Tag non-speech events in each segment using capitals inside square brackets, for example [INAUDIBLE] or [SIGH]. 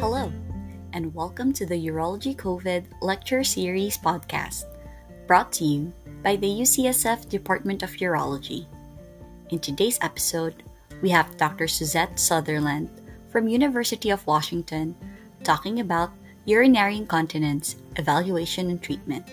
Hello, and welcome to the Urology COVID Lecture Series podcast, brought to you by the UCSF Department of Urology. In today's episode, we have Dr. Suzette Sutherland from University of Washington talking about urinary incontinence evaluation and treatment.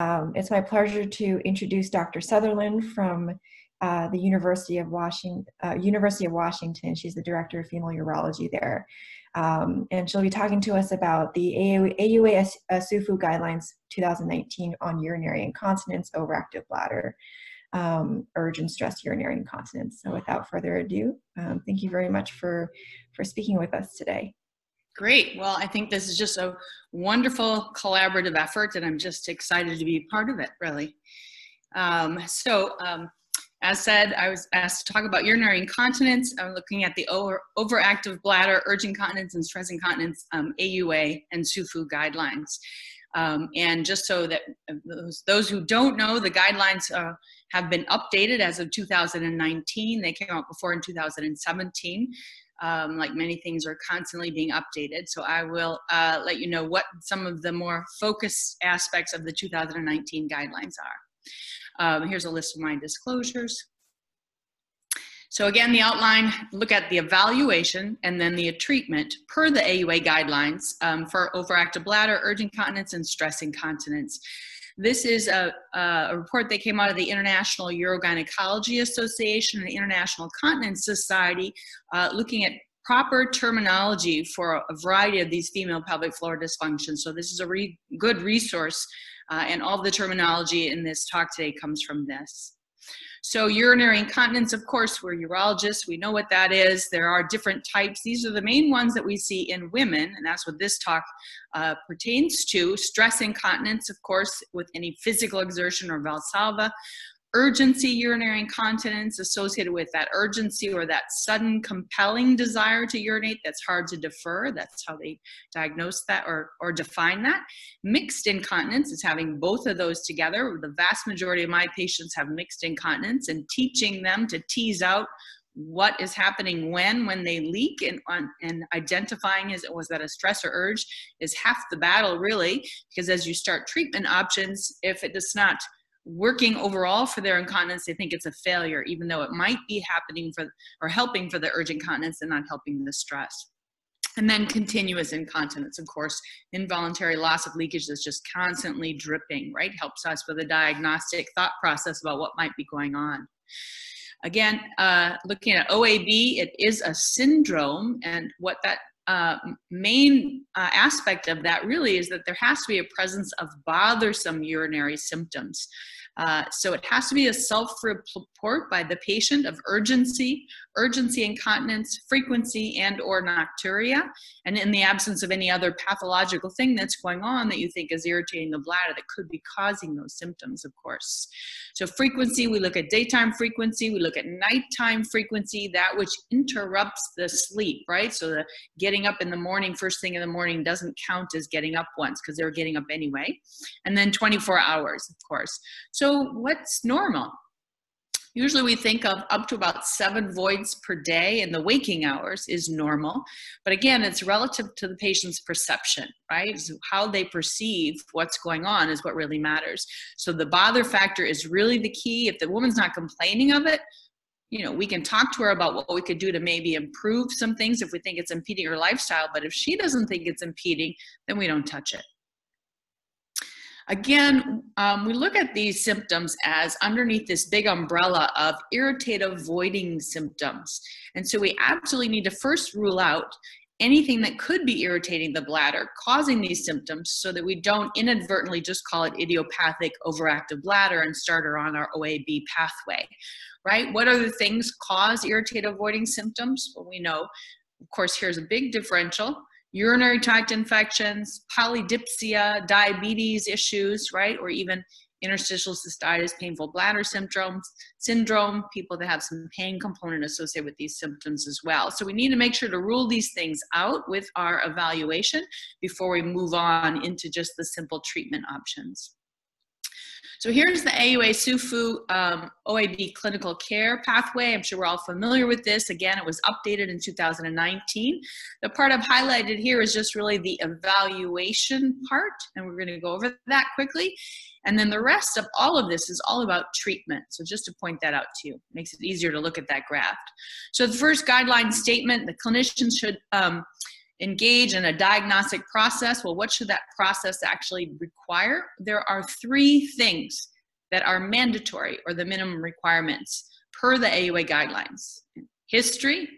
Um, it's my pleasure to introduce Dr. Sutherland from uh, the University of Washington. Uh, University of Washington. She's the director of female urology there, um, and she'll be talking to us about the AUA, AUA SUFU guidelines 2019 on urinary incontinence, overactive bladder, um, urge and stress urinary incontinence. So, without further ado, um, thank you very much for for speaking with us today. Great. Well, I think this is just a wonderful collaborative effort, and I'm just excited to be part of it, really. Um, so, um, as said, I was asked to talk about urinary incontinence. I'm looking at the over, overactive bladder, urge incontinence, and stress incontinence um, AUA and SUFU guidelines. Um, and just so that uh, those, those, who don't know, the guidelines uh, have been updated as of 2019. They came out before in 2017. Um, like many things are constantly being updated. So I will uh, let you know what some of the more focused aspects of the 2019 guidelines are. Um, here's a list of my disclosures. So again, the outline, look at the evaluation and then the treatment per the AUA guidelines um, for overactive bladder, urge incontinence, and stress incontinence. This is a, a, report that came out of the International Urogynecology Association and the International Continence Society uh, looking at proper terminology for a variety of these female pelvic floor dysfunctions. So this is a re good resource uh, and all the terminology in this talk today comes from this. So urinary incontinence, of course, we're urologists. We know what that is. There are different types. These are the main ones that we see in women, and that's what this talk uh, pertains to. Stress incontinence, of course, with any physical exertion or valsalva urgency urinary incontinence associated with that urgency or that sudden compelling desire to urinate that's hard to defer. That's how they diagnose that or, or define that. Mixed incontinence is having both of those together. The vast majority of my patients have mixed incontinence and teaching them to tease out what is happening when when they leak and and identifying is was that a stress or urge is half the battle really because as you start treatment options if it does not working overall for their incontinence, they think it's a failure, even though it might be happening for or helping for the urgent incontinence and not helping the stress. And then continuous incontinence, of course, involuntary loss of leakage that's just constantly dripping, right? Helps us with a diagnostic thought process about what might be going on. Again, uh, looking at OAB, it is a syndrome, and what that uh, main uh, aspect of that really is that there has to be a presence of bothersome urinary symptoms. Uh, so it has to be a self-report by the patient of urgency, urgency incontinence, frequency, and or nocturia. And in the absence of any other pathological thing that's going on that you think is irritating the bladder that could be causing those symptoms, of course. So frequency, we look at daytime frequency, we look at nighttime frequency, that which interrupts the sleep, right? So the getting up in the morning, first thing in the morning doesn't count as getting up once because they're getting up anyway. And then 24 hours, of course. So what's normal? Usually we think of up to about seven voids per day in the waking hours is normal. But again, it's relative to the patient's perception, right? So how they perceive what's going on is what really matters. So the bother factor is really the key. If the woman's not complaining of it, you know, we can talk to her about what we could do to maybe improve some things if we think it's impeding her lifestyle. But if she doesn't think it's impeding, then we don't touch it. Again, um, we look at these symptoms as underneath this big umbrella of irritative voiding symptoms. And so we absolutely need to first rule out anything that could be irritating the bladder, causing these symptoms, so that we don't inadvertently just call it idiopathic overactive bladder and start her on our OAB pathway, right? What other things cause irritative voiding symptoms? Well, we know, of course, here's a big differential urinary tract infections, polydipsia, diabetes issues, right? Or even interstitial cystitis, painful bladder syndrome, syndrome, people that have some pain component associated with these symptoms as well. So we need to make sure to rule these things out with our evaluation before we move on into just the simple treatment options. So here's the AUA SUFU um, OAB clinical care pathway. I'm sure we're all familiar with this. Again, it was updated in 2019. The part I've highlighted here is just really the evaluation part, and we're gonna go over that quickly. And then the rest of all of this is all about treatment. So just to point that out to you, makes it easier to look at that graph. So the first guideline statement, the clinicians should um, engage in a diagnostic process. Well, what should that process actually require? There are three things that are mandatory or the minimum requirements per the AUA guidelines. History,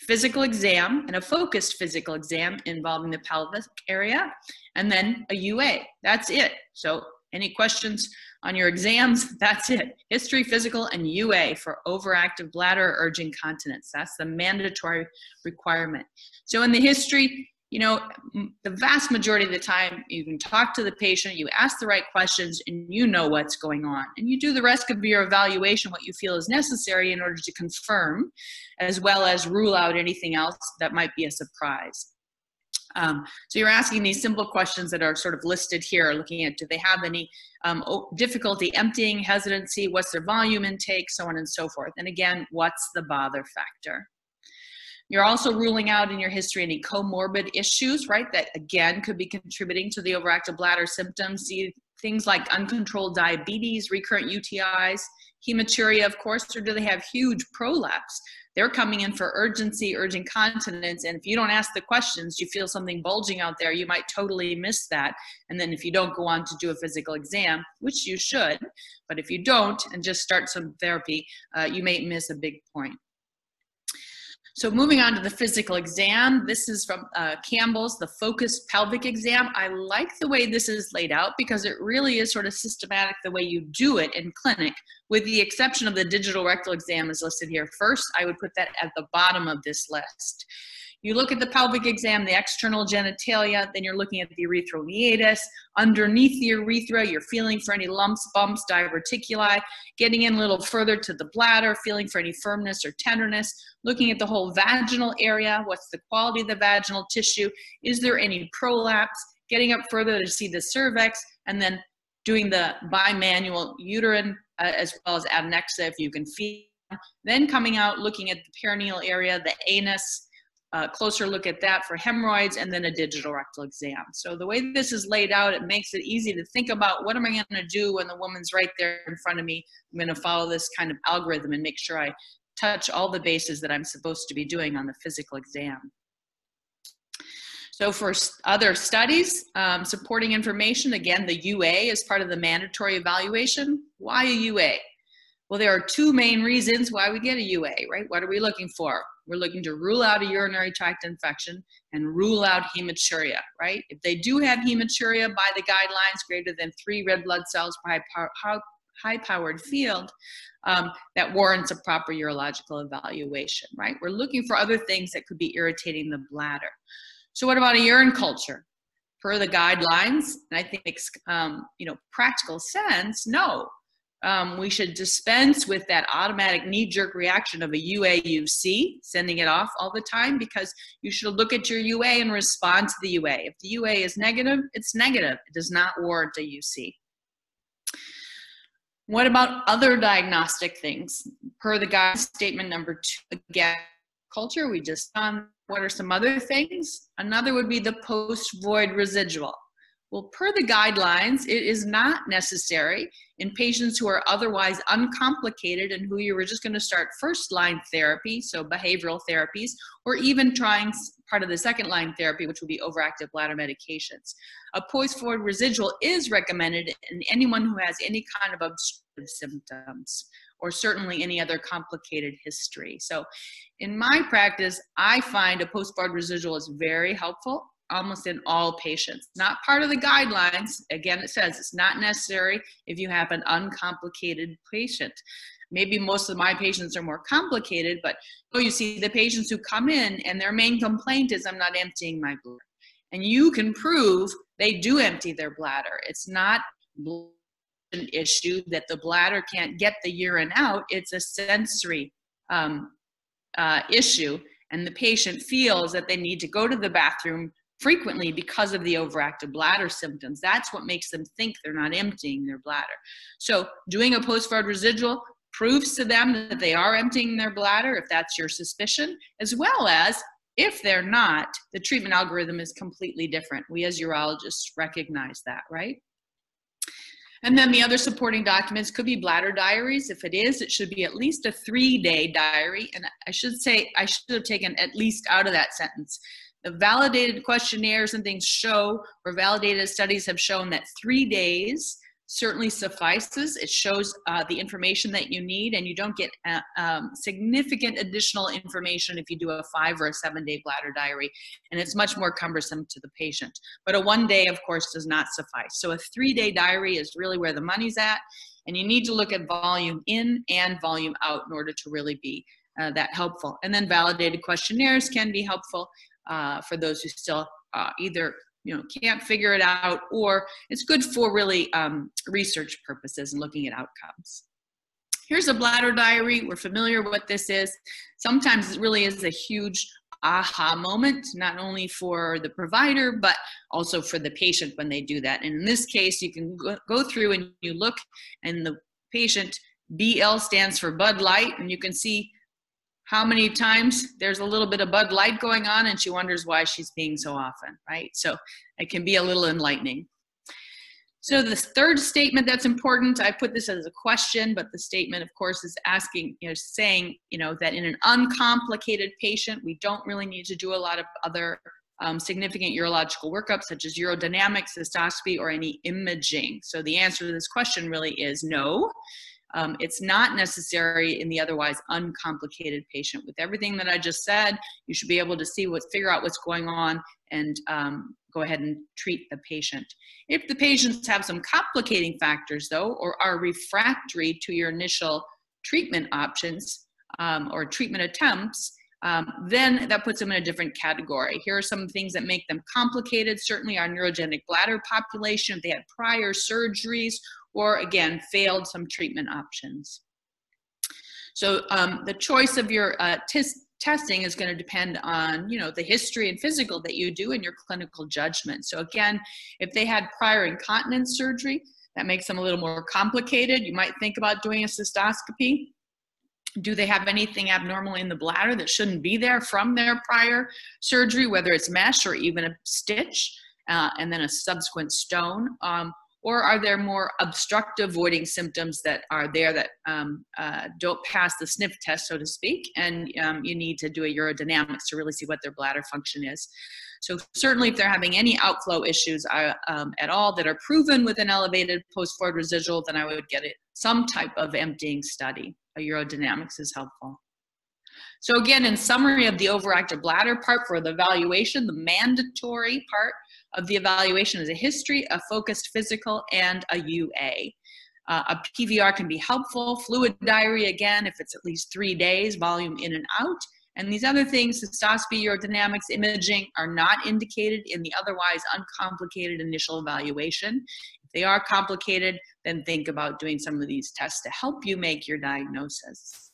physical exam, and a focused physical exam involving the pelvic area, and then a UA. That's it. So any questions on your exams? [LAUGHS] That's it. History, physical, and UA for overactive bladder or urgent incontinence. That's the mandatory requirement. So in the history, you know, the vast majority of the time, you can talk to the patient, you ask the right questions, and you know what's going on. And you do the rest of your evaluation, what you feel is necessary in order to confirm, as well as rule out anything else that might be a surprise. Um, so you're asking these simple questions that are sort of listed here, looking at do they have any um, difficulty emptying, hesitancy, what's their volume intake, so on and so forth. And again, what's the bother factor? You're also ruling out in your history any comorbid issues, right, that again could be contributing to the overactive bladder symptoms. See things like uncontrolled diabetes, recurrent UTIs, hematuria, of course, or do they have huge prolapse? They're coming in for urgency, urgent continence. And if you don't ask the questions, you feel something bulging out there, you might totally miss that. And then if you don't go on to do a physical exam, which you should, but if you don't and just start some therapy, uh, you may miss a big point. So moving on to the physical exam, this is from uh, Campbell's, the focused pelvic exam. I like the way this is laid out because it really is sort of systematic the way you do it in clinic, with the exception of the digital rectal exam is listed here first. I would put that at the bottom of this list. You look at the pelvic exam, the external genitalia, then you're looking at the urethral meatus. Underneath the urethra, you're feeling for any lumps, bumps, diverticuli, getting in a little further to the bladder, feeling for any firmness or tenderness, looking at the whole vaginal area, what's the quality of the vaginal tissue, is there any prolapse, getting up further to see the cervix, and then doing the bimanual uterine uh, as well as adnexa if you can feel. Then coming out, looking at the perineal area, the anus, a closer look at that for hemorrhoids, and then a digital rectal exam. So the way this is laid out, it makes it easy to think about what am I going to do when the woman's right there in front of me. I'm going to follow this kind of algorithm and make sure I touch all the bases that I'm supposed to be doing on the physical exam. So for other studies, um, supporting information, again, the UA is part of the mandatory evaluation. Why a UA? Well, there are two main reasons why we get a UA, right? What are we looking for? We're looking to rule out a urinary tract infection and rule out hematuria, right? If they do have hematuria by the guidelines greater than three red blood cells per high powered field, um, that warrants a proper urological evaluation, right? We're looking for other things that could be irritating the bladder. So what about a urine culture? Per the guidelines, and I think makes um, you know practical sense. No, um, we should dispense with that automatic knee-jerk reaction of a UAUC, sending it off all the time, because you should look at your UA and respond to the UA. If the UA is negative, it's negative. It does not warrant a UC. What about other diagnostic things? Per the guide statement number two, again, culture, we just done. What are some other things? Another would be the post-void residual. Well, per the guidelines, it is not necessary in patients who are otherwise uncomplicated and who you were just going to start first line therapy, so behavioral therapies, or even trying part of the second line therapy, which would be overactive bladder medications. A post void residual is recommended in anyone who has any kind of obstructive symptoms or certainly any other complicated history. So in my practice, I find a post void residual is very helpful almost in all patients. Not part of the guidelines. Again, it says it's not necessary if you have an uncomplicated patient. Maybe most of my patients are more complicated, but oh, you see the patients who come in and their main complaint is I'm not emptying my bladder. And you can prove they do empty their bladder. It's not an issue that the bladder can't get the urine out. It's a sensory um, uh, issue and the patient feels that they need to go to the bathroom frequently because of the overactive bladder symptoms. That's what makes them think they're not emptying their bladder. So, doing a post void residual proves to them that they are emptying their bladder, if that's your suspicion, as well as if they're not, the treatment algorithm is completely different. We as urologists recognize that, right? And then the other supporting documents could be bladder diaries. If it is, it should be at least a three day diary. And I should say, I should have taken at least out of that sentence. The validated questionnaires and things show, or validated studies have shown that three days certainly suffices. It shows uh, the information that you need, and you don't get uh, um, significant additional information if you do a five or a seven day bladder diary, and it's much more cumbersome to the patient. But a one day, of course, does not suffice. So a three day diary is really where the money's at, and you need to look at volume in and volume out in order to really be uh, that helpful. And then validated questionnaires can be helpful uh, for those who still uh, either you know can't figure it out or it's good for really um, research purposes and looking at outcomes. Here's a bladder diary. We're familiar what this is. Sometimes it really is a huge aha moment not only for the provider but also for the patient when they do that. And in this case you can go through and you look and the patient bl stands for bud light and you can see how many times there's a little bit of Bud Light going on and she wonders why she's being so often, right? So it can be a little enlightening. So the third statement that's important, I put this as a question, but the statement, of course, is asking, you know, saying, you know, that in an uncomplicated patient, we don't really need to do a lot of other um, significant urological workups such as urodynamics, cystoscopy, or any imaging. So the answer to this question really is no. Um, it's not necessary in the otherwise uncomplicated patient. With everything that I just said, you should be able to see what, figure out what's going on and um, go ahead and treat the patient. If the patients have some complicating factors though, or are refractory to your initial treatment options um, or treatment attempts, um, then that puts them in a different category. Here are some things that make them complicated. Certainly our neurogenic bladder population, if they had prior surgeries or again, failed some treatment options. So um, the choice of your uh, testing is going to depend on, you know, the history and physical that you do and your clinical judgment. So again, if they had prior incontinence surgery, that makes them a little more complicated. You might think about doing a cystoscopy. Do they have anything abnormal in the bladder that shouldn't be there from their prior surgery, whether it's mesh or even a stitch, uh, and then a subsequent stone? Um, or are there more obstructive voiding symptoms that are there that um, uh, don't pass the sniff test, so to speak, and um, you need to do a urodynamics to really see what their bladder function is. So certainly if they're having any outflow issues uh, um, at all that are proven with an elevated post-void residual, then I would get it, some type of emptying study. A urodynamics is helpful. So again, in summary of the overactive bladder part for the evaluation, the mandatory part of the evaluation is a history, a focused physical, and a UA. Uh, a PVR can be helpful. Fluid diary, again, if it's at least three days, volume in and out. And these other things, cystoscopy, urodynamics, imaging, are not indicated in the otherwise uncomplicated initial evaluation. If they are complicated, then think about doing some of these tests to help you make your diagnosis.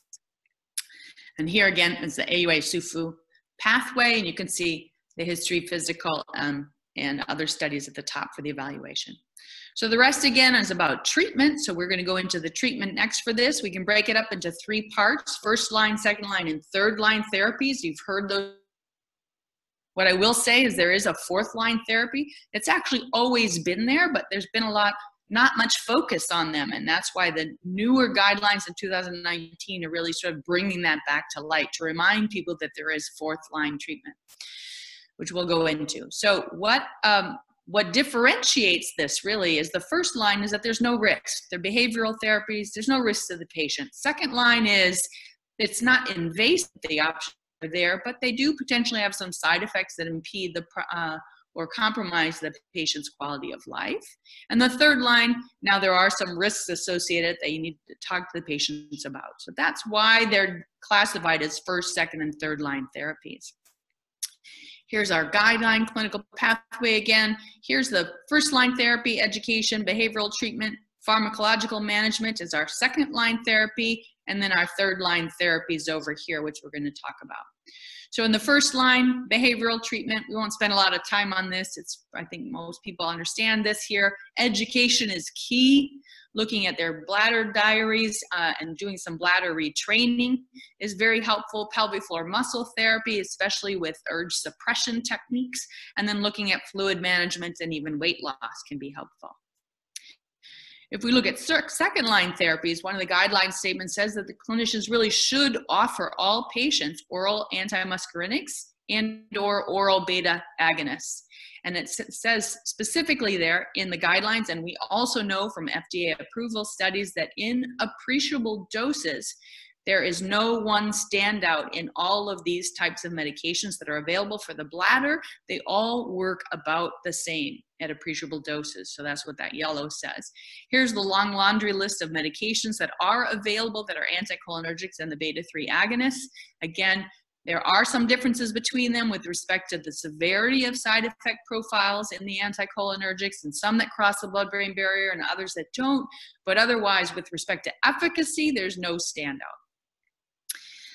And here again is the AUA SUFU pathway, and you can see the history, physical, um, and other studies at the top for the evaluation. So the rest again is about treatment. So we're going to go into the treatment next for this. We can break it up into three parts, first line, second line, and third line therapies. You've heard those. What I will say is there is a fourth line therapy. It's actually always been there, but there's been a lot, not much focus on them. And that's why the newer guidelines in 2019 are really sort of bringing that back to light to remind people that there is fourth line treatment which we'll go into. So what um, what differentiates this really is the first line is that there's no risk. They're behavioral therapies. There's no risk to the patient. Second line is it's not invasive. The options are there, but they do potentially have some side effects that impede the uh, or compromise the patient's quality of life. And the third line, now there are some risks associated that you need to talk to the patients about. So that's why they're classified as first, second, and third line therapies. Here's our guideline clinical pathway again. Here's the first line therapy, education, behavioral treatment, pharmacological management is our second line therapy, and then our third line therapies over here, which we're going to talk about. So in the first line, behavioral treatment, we won't spend a lot of time on this. It's I think most people understand this here. Education is key. Looking at their bladder diaries uh, and doing some bladder retraining is very helpful. Pelvic floor muscle therapy, especially with urge suppression techniques, and then looking at fluid management and even weight loss can be helpful. If we look at second line therapies, one of the guideline statements says that the clinicians really should offer all patients oral antimuscarinics and or oral beta agonists. And it says specifically there in the guidelines, and we also know from FDA approval studies that in appreciable doses, there is no one standout in all of these types of medications that are available for the bladder. They all work about the same at appreciable doses. So that's what that yellow says. Here's the long laundry list of medications that are available that are anticholinergics and the beta 3 agonists. Again, there are some differences between them with respect to the severity of side effect profiles in the anticholinergics, and some that cross the blood brain barrier and others that don't. But otherwise, with respect to efficacy, there's no standout.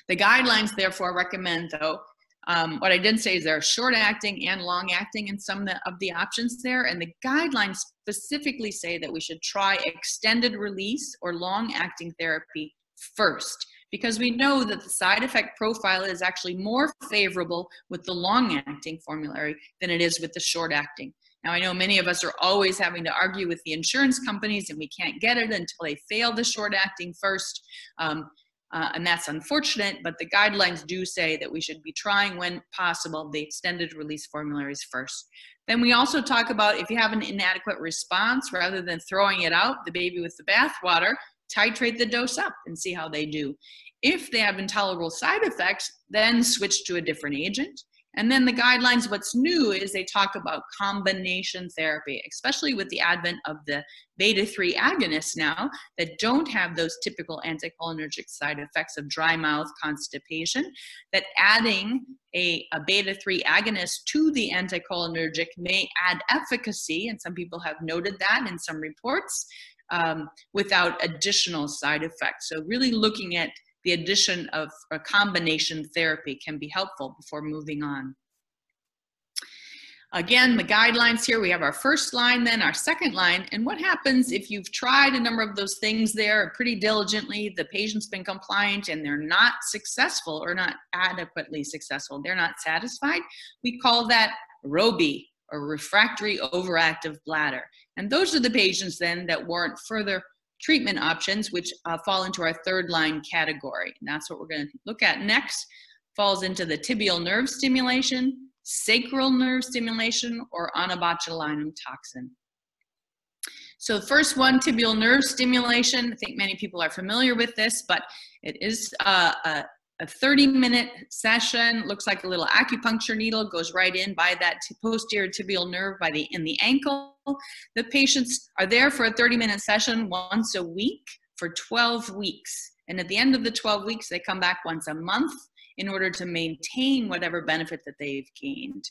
The guidelines, therefore, recommend, though, um, what I did say is there are short acting and long acting in some of the, of the options there. And the guidelines specifically say that we should try extended release or long acting therapy first because we know that the side effect profile is actually more favorable with the long acting formulary than it is with the short acting. Now, I know many of us are always having to argue with the insurance companies and we can't get it until they fail the short acting first. Um, uh, and that's unfortunate, but the guidelines do say that we should be trying, when possible, the extended release formularies first. Then we also talk about if you have an inadequate response, rather than throwing it out, the baby with the bathwater, titrate the dose up and see how they do. If they have intolerable side effects, then switch to a different agent. And then the guidelines, what's new is they talk about combination therapy, especially with the advent of the beta 3 agonists now that don't have those typical anticholinergic side effects of dry mouth, constipation, that adding a, a beta 3 agonist to the anticholinergic may add efficacy, and some people have noted that in some reports, um, without additional side effects. So, really looking at the addition of a combination therapy can be helpful before moving on. Again, the guidelines here, we have our first line, then our second line. And what happens if you've tried a number of those things there pretty diligently, the patient's been compliant and they're not successful or not adequately successful, they're not satisfied? We call that ROBI or refractory overactive bladder. And those are the patients then that warrant further treatment options, which uh, fall into our third line category. And that's what we're going to look at next. Falls into the tibial nerve stimulation, sacral nerve stimulation, or onabotulinum toxin. So first one, tibial nerve stimulation. I think many people are familiar with this, but it is uh, a, a 30 minute session looks like a little acupuncture needle goes right in by that posterior tibial nerve by the in the ankle. The patients are there for a 30 minute session once a week for 12 weeks. And at the end of the 12 weeks they come back once a month in order to maintain whatever benefit that they've gained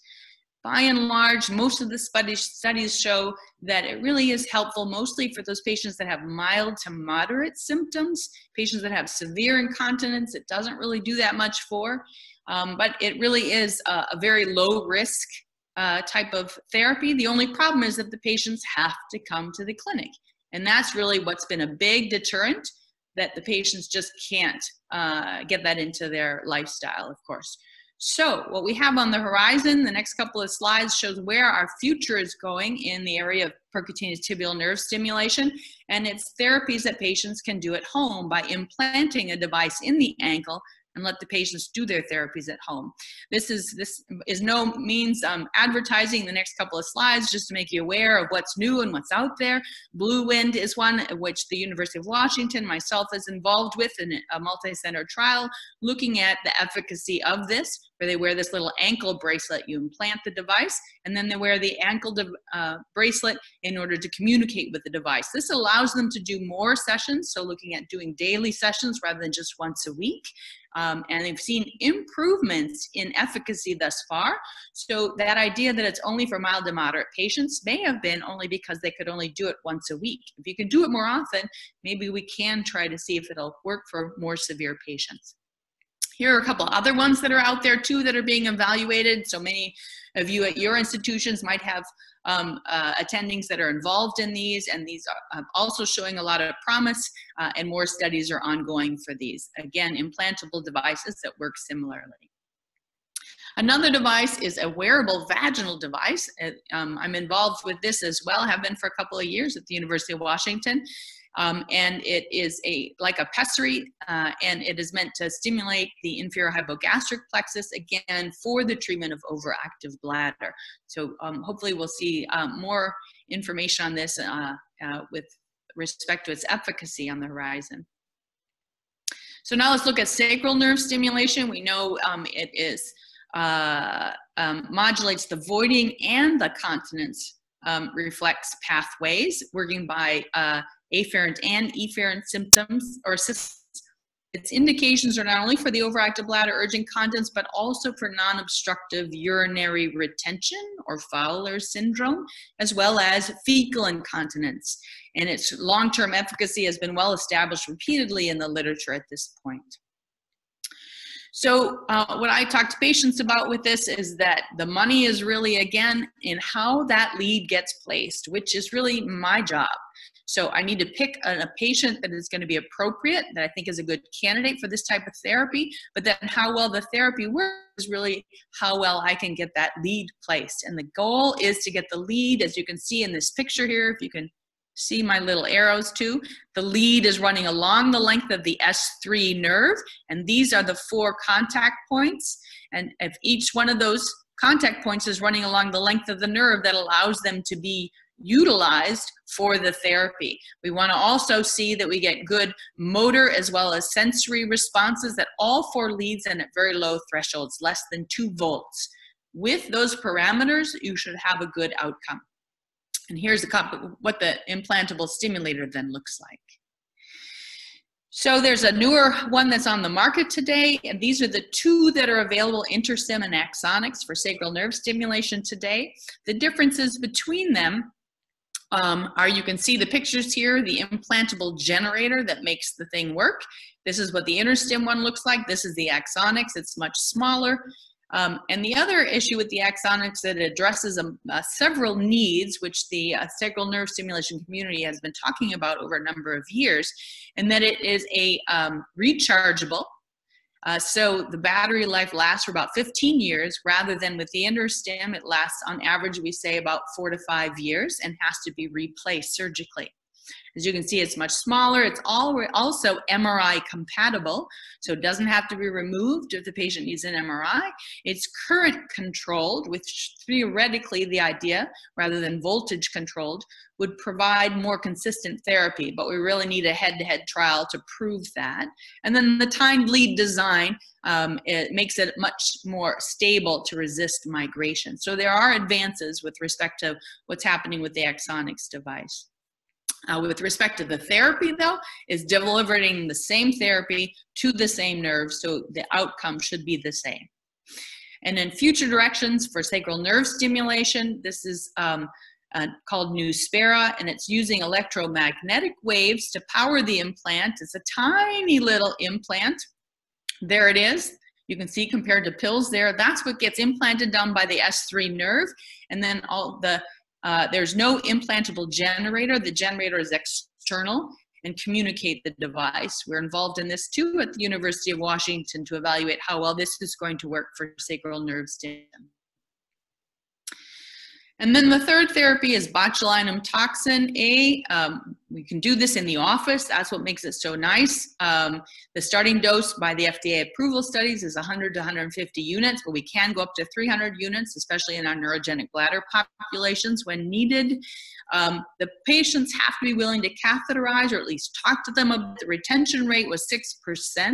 by and large, most of the studies show that it really is helpful mostly for those patients that have mild to moderate symptoms, patients that have severe incontinence, it doesn't really do that much for. Um, but it really is a, a very low risk uh, type of therapy. The only problem is that the patients have to come to the clinic. And that's really what's been a big deterrent that the patients just can't uh, get that into their lifestyle, of course. So what we have on the horizon, the next couple of slides shows where our future is going in the area of percutaneous tibial nerve stimulation. And it's therapies that patients can do at home by implanting a device in the ankle and let the patients do their therapies at home. This is this is no means um, advertising the next couple of slides just to make you aware of what's new and what's out there. BlueWind is one which the University of Washington, myself is involved with in a multi-center trial looking at the efficacy of this where they wear this little ankle bracelet. You implant the device, and then they wear the ankle uh, bracelet in order to communicate with the device. This allows them to do more sessions, so looking at doing daily sessions rather than just once a week. Um, and they've seen improvements in efficacy thus far. So that idea that it's only for mild to moderate patients may have been only because they could only do it once a week. If you can do it more often, maybe we can try to see if it'll work for more severe patients. Here are a couple other ones that are out there too that are being evaluated. So many of you at your institutions might have um, uh, attendings that are involved in these, and these are also showing a lot of promise, uh, and more studies are ongoing for these. Again, implantable devices that work similarly. Another device is a wearable vaginal device. Um, I'm involved with this as well, have been for a couple of years at the University of Washington. Um, and it is a like a pessary, uh, and it is meant to stimulate the inferior hypogastric plexus again for the treatment of overactive bladder. So um, hopefully we'll see um, more information on this uh, uh, with respect to its efficacy on the horizon. So now let's look at sacral nerve stimulation. We know um, it is uh, um, modulates the voiding and the continence um, reflex pathways, working by uh, afferent and efferent symptoms or. Its indications are not only for the overactive bladder urging continence, but also for non-obstructive urinary retention or Fowler syndrome, as well as fecal incontinence. And its long-term efficacy has been well established repeatedly in the literature at this point. So uh, what I talk to patients about with this is that the money is really, again, in how that lead gets placed, which is really my job. So I need to pick a, a patient that is going to be appropriate, that I think is a good candidate for this type of therapy, but then how well the therapy works is really how well I can get that lead placed. And the goal is to get the lead, as you can see in this picture here, if you can see my little arrows too. The lead is running along the length of the S3 nerve, and these are the four contact points. And if each one of those contact points is running along the length of the nerve, that allows them to be utilized for the therapy. We want to also see that we get good motor as well as sensory responses that all four leads in at very low thresholds, less than two volts. With those parameters, you should have a good outcome. And here's what the implantable stimulator then looks like. So there's a newer one that's on the market today, and these are the two that are available, InterStim and Axonics for sacral nerve stimulation today. The differences between them um, are you can see the pictures here, the implantable generator that makes the thing work. This is what the InterStim one looks like. This is the Axonics. It's much smaller. Um, and the other issue with the Axonics that it addresses um, uh, several needs, which the uh, sacral nerve stimulation community has been talking about over a number of years, and that it is a um, rechargeable uh, so the battery life lasts for about 15 years rather than with the InterStim, it lasts on average, we say about four to five years and has to be replaced surgically. As you can see, it's much smaller. It's also MRI compatible, so it doesn't have to be removed if the patient needs an MRI. It's current controlled, which theoretically the idea, rather than voltage controlled, would provide more consistent therapy, but we really need a head-to-head trial to prove that. And then the timed lead design, um, it makes it much more stable to resist migration. So there are advances with respect to what's happening with the Axonics device. Uh, with respect to the therapy, though, is delivering the same therapy to the same nerve, so the outcome should be the same. And then future directions for sacral nerve stimulation, this is um, uh, called NeuSpera, and it's using electromagnetic waves to power the implant. It's a tiny little implant. There it is. You can see compared to pills there, that's what gets implanted down by the S3 nerve. And then all the uh, there's no implantable generator. The generator is external and communicate the device. We're involved in this too at the University of Washington to evaluate how well this is going to work for sacral nerve stimulation. And then the third therapy is botulinum toxin A. Um, we can do this in the office. That's what makes it so nice. Um, the starting dose by the FDA approval studies is 100 to 150 units, but we can go up to 300 units, especially in our neurogenic bladder populations when needed. Um, the patients have to be willing to catheterize or at least talk to them about the retention rate was 6%.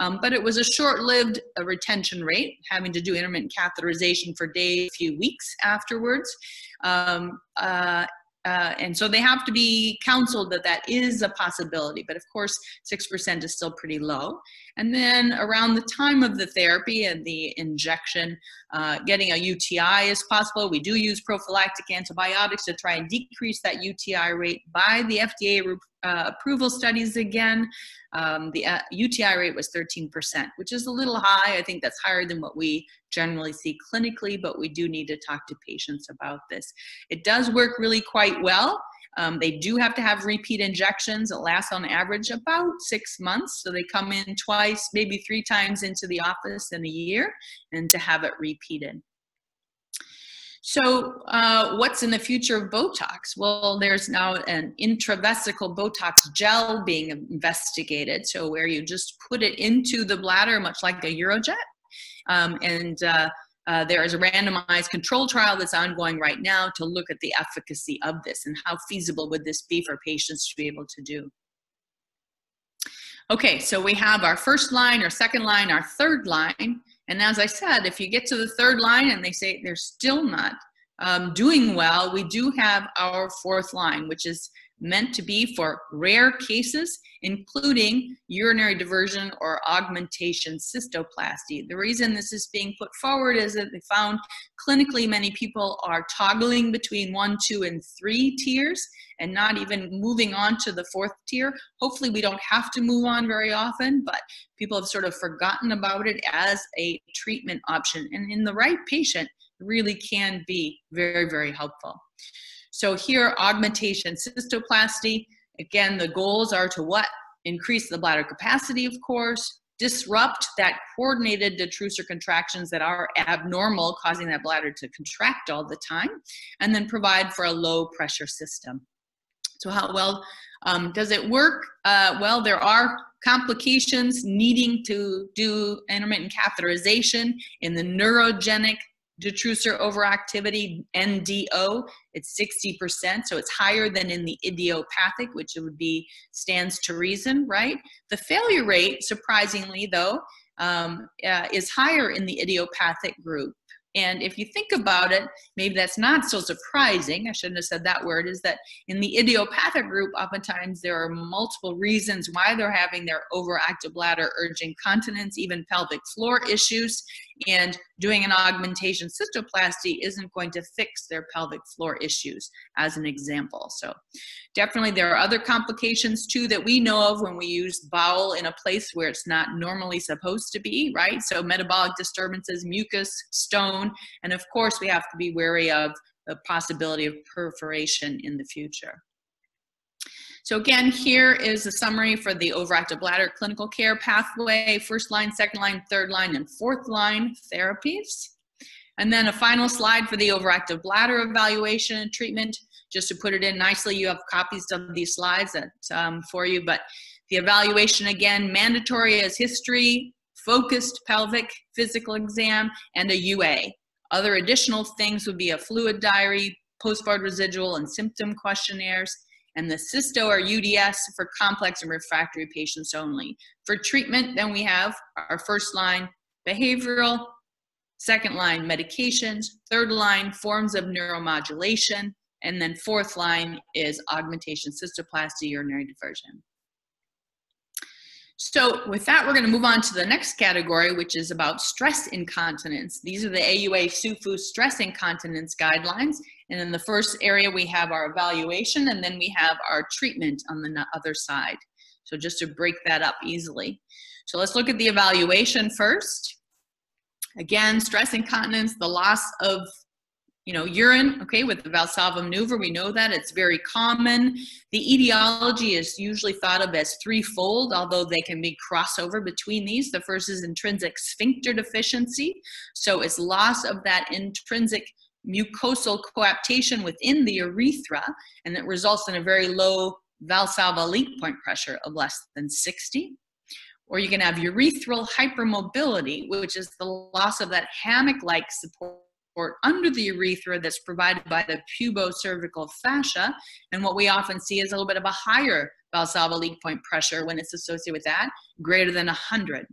Um, but it was a short-lived uh, retention rate, having to do intermittent catheterization for days, a few weeks afterwards. Um, uh, uh, and so they have to be counseled that that is a possibility, but of course, 6% is still pretty low. And then around the time of the therapy and the injection, uh, getting a UTI is possible. We do use prophylactic antibiotics to try and decrease that UTI rate by the FDA uh, approval studies again. Um, the uh, UTI rate was 13%, which is a little high. I think that's higher than what we generally see clinically, but we do need to talk to patients about this. It does work really quite well. Um, they do have to have repeat injections. It lasts on average about six months. So they come in twice, maybe three times into the office in a year and to have it repeated. So, uh, what's in the future of Botox? Well, there's now an intravesical Botox gel being investigated. So, where you just put it into the bladder, much like a UroJet, um, and uh, uh, there is a randomized control trial that's ongoing right now to look at the efficacy of this and how feasible would this be for patients to be able to do. Okay, so we have our first line, our second line, our third line. And as I said, if you get to the third line and they say they're still not um, doing well, we do have our fourth line, which is meant to be for rare cases, including urinary diversion or augmentation cystoplasty. The reason this is being put forward is that they found clinically many people are toggling between one, two, and three tiers and not even moving on to the fourth tier. Hopefully, we don't have to move on very often, but people have sort of forgotten about it as a treatment option. And in the right patient, really can be very, very helpful. So here, augmentation cystoplasty, again, the goals are to what? Increase the bladder capacity, of course, disrupt that coordinated detrusor contractions that are abnormal, causing that bladder to contract all the time, and then provide for a low pressure system. So how well um, does it work? Uh, well, there are complications needing to do intermittent catheterization in the neurogenic detrusor overactivity NDO, it's 60%, so it's higher than in the idiopathic, which it would be stands to reason, right? The failure rate, surprisingly though, um, uh, is higher in the idiopathic group. And if you think about it, maybe that's not so surprising. I shouldn't have said that word. Is that in the idiopathic group, oftentimes there are multiple reasons why they're having their overactive bladder, urging continence, even pelvic floor issues. And doing an augmentation cystoplasty isn't going to fix their pelvic floor issues, as an example. So, definitely, there are other complications too that we know of when we use bowel in a place where it's not normally supposed to be, right? So, metabolic disturbances, mucus, stone, and of course, we have to be wary of the possibility of perforation in the future. So again, here is a summary for the overactive bladder clinical care pathway, first line, second line, third line, and fourth line therapies. And then a final slide for the overactive bladder evaluation and treatment. Just to put it in nicely, you have copies of these slides that, um, for you, but the evaluation again, mandatory as history, focused pelvic physical exam, and a UA. Other additional things would be a fluid diary, postvoid residual and symptom questionnaires, and the cysto or UDS for complex and refractory patients only. For treatment, then we have our first line behavioral, second line medications, third line forms of neuromodulation, and then fourth line is augmentation cystoplasty urinary diversion. So with that, we're going to move on to the next category, which is about stress incontinence. These are the AUA SUFU stress incontinence guidelines. And in the first area, we have our evaluation, and then we have our treatment on the other side. So just to break that up easily. So let's look at the evaluation first. Again, stress incontinence, the loss of you know, urine, okay, with the Valsalva maneuver, we know that it's very common. The etiology is usually thought of as threefold, although they can be crossover between these. The first is intrinsic sphincter deficiency. So it's loss of that intrinsic mucosal coaptation within the urethra, and it results in a very low Valsalva leak point pressure of less than 60. Or you can have urethral hypermobility, which is the loss of that hammock-like support under the urethra that's provided by the pubocervical fascia. And what we often see is a little bit of a higher Valsalva leak point pressure when it's associated with that, greater than 100.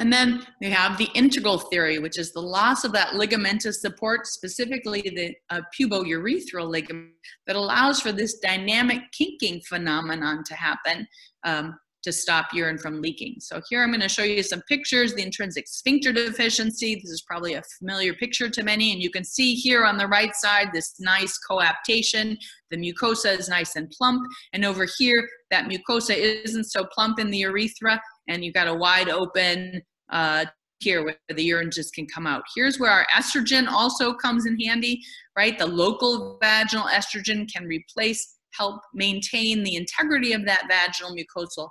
And then we have the integral theory, which is the loss of that ligamentous support, specifically the uh, pubourethral ligament, that allows for this dynamic kinking phenomenon to happen um, to stop urine from leaking. So here I'm going to show you some pictures, the intrinsic sphincter deficiency. This is probably a familiar picture to many, and you can see here on the right side this nice coaptation. The mucosa is nice and plump, and over here, that mucosa isn't so plump in the urethra, and you've got a wide open uh, here where the urine just can come out. Here's where our estrogen also comes in handy, right? The local vaginal estrogen can replace, help maintain the integrity of that vaginal mucosal,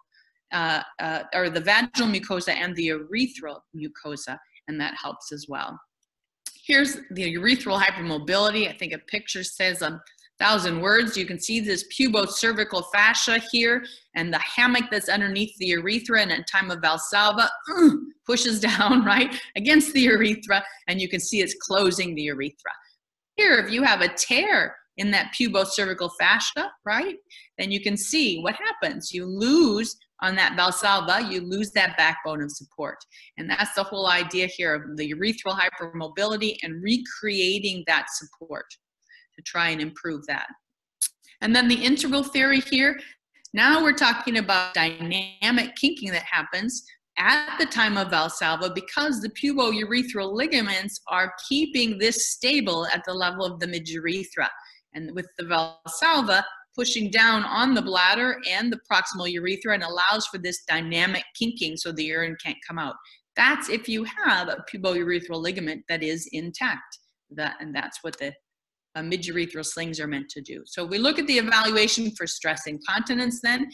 uh, uh, or the vaginal mucosa and the urethral mucosa, and that helps as well. Here's the urethral hypermobility. I think a picture says um, thousand words. You can see this pubocervical fascia here and the hammock that's underneath the urethra and at time of Valsalva uh, pushes [LAUGHS] down, right, against the urethra and you can see it's closing the urethra. Here, if you have a tear in that pubocervical fascia, right, then you can see what happens. You lose on that Valsalva, you lose that backbone of support. And that's the whole idea here of the urethral hypermobility and recreating that support to try and improve that. And then the integral theory here, now we're talking about dynamic kinking that happens at the time of Valsalva because the pubourethral ligaments are keeping this stable at the level of the midurethra. And with the Valsalva pushing down on the bladder and the proximal urethra and allows for this dynamic kinking so the urine can't come out. That's if you have a pubourethral ligament that is intact. That, and that's what the midurethral slings are meant to do. So we look at the evaluation for stress incontinence then.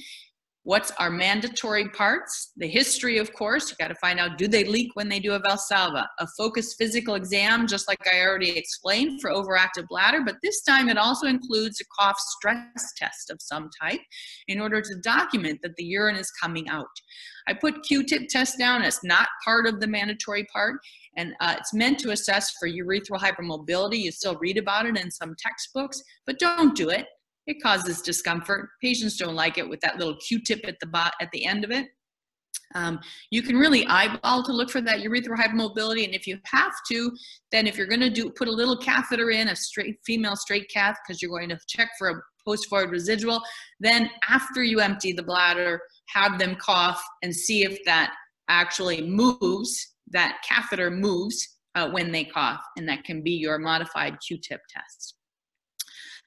What's our mandatory parts? The history, of course, you got to find out do they leak when they do a Valsalva? A focused physical exam, just like I already explained for overactive bladder, but this time it also includes a cough stress test of some type in order to document that the urine is coming out. I put Q-tip test down as not part of the mandatory part, and uh, it's meant to assess for urethral hypermobility. You still read about it in some textbooks, but don't do it. It causes discomfort. Patients don't like it with that little Q-tip at the bot at the end of it. Um, you can really eyeball to look for that urethral hypermobility, and if you have to, then if you're going to do put a little catheter in, a straight female straight cath, because you're going to check for a post void residual, then after you empty the bladder, have them cough and see if that actually moves. That catheter moves uh, when they cough, and that can be your modified Q-tip test.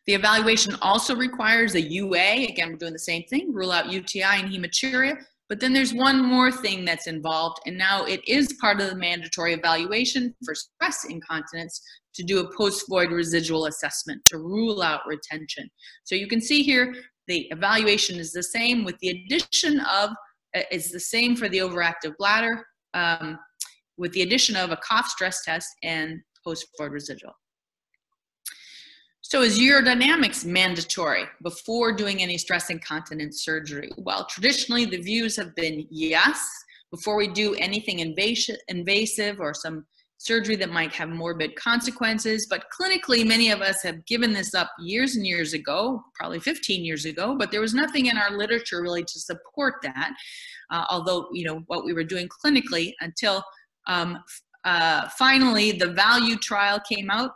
The evaluation also requires a UA. Again, we're doing the same thing, rule out UTI and hematuria. But then there's one more thing that's involved, and now it is part of the mandatory evaluation for stress incontinence to do a post-void residual assessment to rule out retention. So you can see here, the evaluation is the same with the addition of, uh, it's the same for the overactive bladder, um, with the addition of a cough stress test and post-void residual. So is urodynamics mandatory before doing any stress incontinence surgery? Well, traditionally the views have been yes, before we do anything invasive or some surgery that might have morbid consequences. But clinically, many of us have given this up years and years ago, probably 15 years ago, but there was nothing in our literature really to support that. Uh, although, you know, what we were doing clinically until um, uh, finally the value trial came out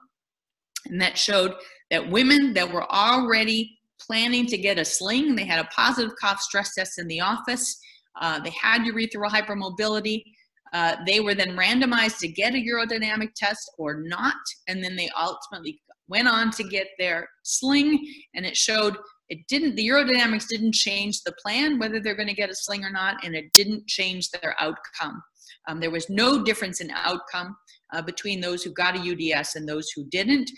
and that showed that women that were already planning to get a sling, they had a positive cough stress test in the office, uh, they had urethral hypermobility, uh, they were then randomized to get a urodynamic test or not, and then they ultimately went on to get their sling, and it showed it didn't, the urodynamics didn't change the plan, whether they're going to get a sling or not, and it didn't change their outcome. Um, there was no difference in outcome uh, between those who got a UDS and those who didn't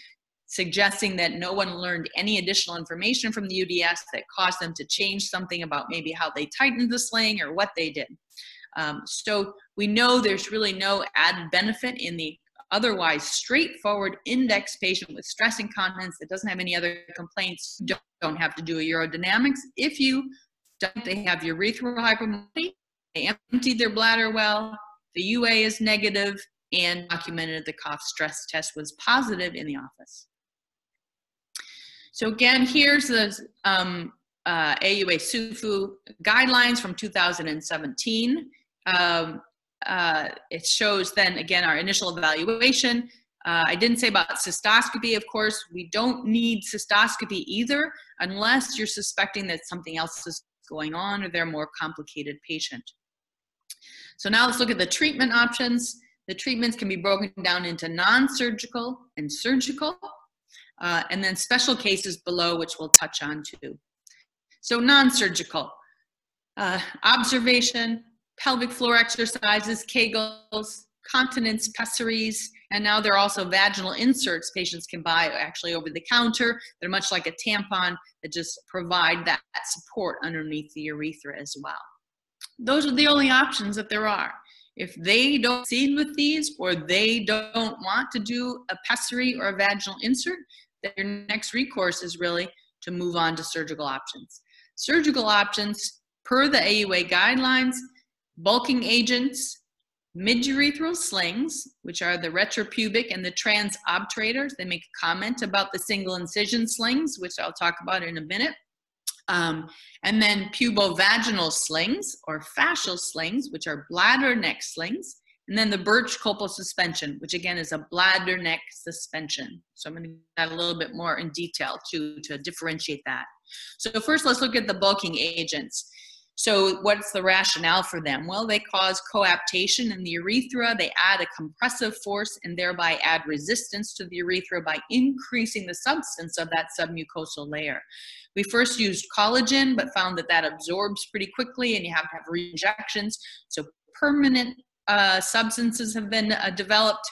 suggesting that no one learned any additional information from the UDS that caused them to change something about maybe how they tightened the sling or what they did. Um, so we know there's really no added benefit in the otherwise straightforward index patient with stress incontinence that doesn't have any other complaints, don't don't have to do a urodynamics. If you don't, they have urethral hypermobility, they emptied their bladder well, the UA is negative, and documented the cough stress test was positive in the office. So again, here's the um, uh, AUA SUFU guidelines from 2017. Um, uh, it shows then again our initial evaluation. Uh, I didn't say about cystoscopy, of course. We don't need cystoscopy either unless you're suspecting that something else is going on or they're a more complicated patient. So now let's look at the treatment options. The treatments can be broken down into non-surgical and surgical, uh, and then special cases below, which we'll touch on too. So non-surgical, uh, observation, pelvic floor exercises, Kegels, continence pessaries, and now there are also vaginal inserts patients can buy actually over the counter. They're much like a tampon that just provide that support underneath the urethra as well. Those are the only options that there are. If they don't succeed with these or they don't want to do a pessary or a vaginal insert, their next recourse is really to move on to surgical options. Surgical options, per the AUA guidelines, bulking agents, midurethral slings, which are the retropubic and the transobturators. They make a comment about the single incision slings, which I'll talk about in a minute. Um, and then pubovaginal slings or fascial slings, which are bladder neck slings. And then the Burch colposuspension, which again is a bladder neck suspension. So I'm going to that a little bit more in detail to, to differentiate that. So first, let's look at the bulking agents. So what's the rationale for them? Well, they cause coaptation in the urethra. They add a compressive force and thereby add resistance to the urethra by increasing the substance of that submucosal layer. We first used collagen, but found that that absorbs pretty quickly and you have to have reinjections. So permanent uh, substances have been uh, developed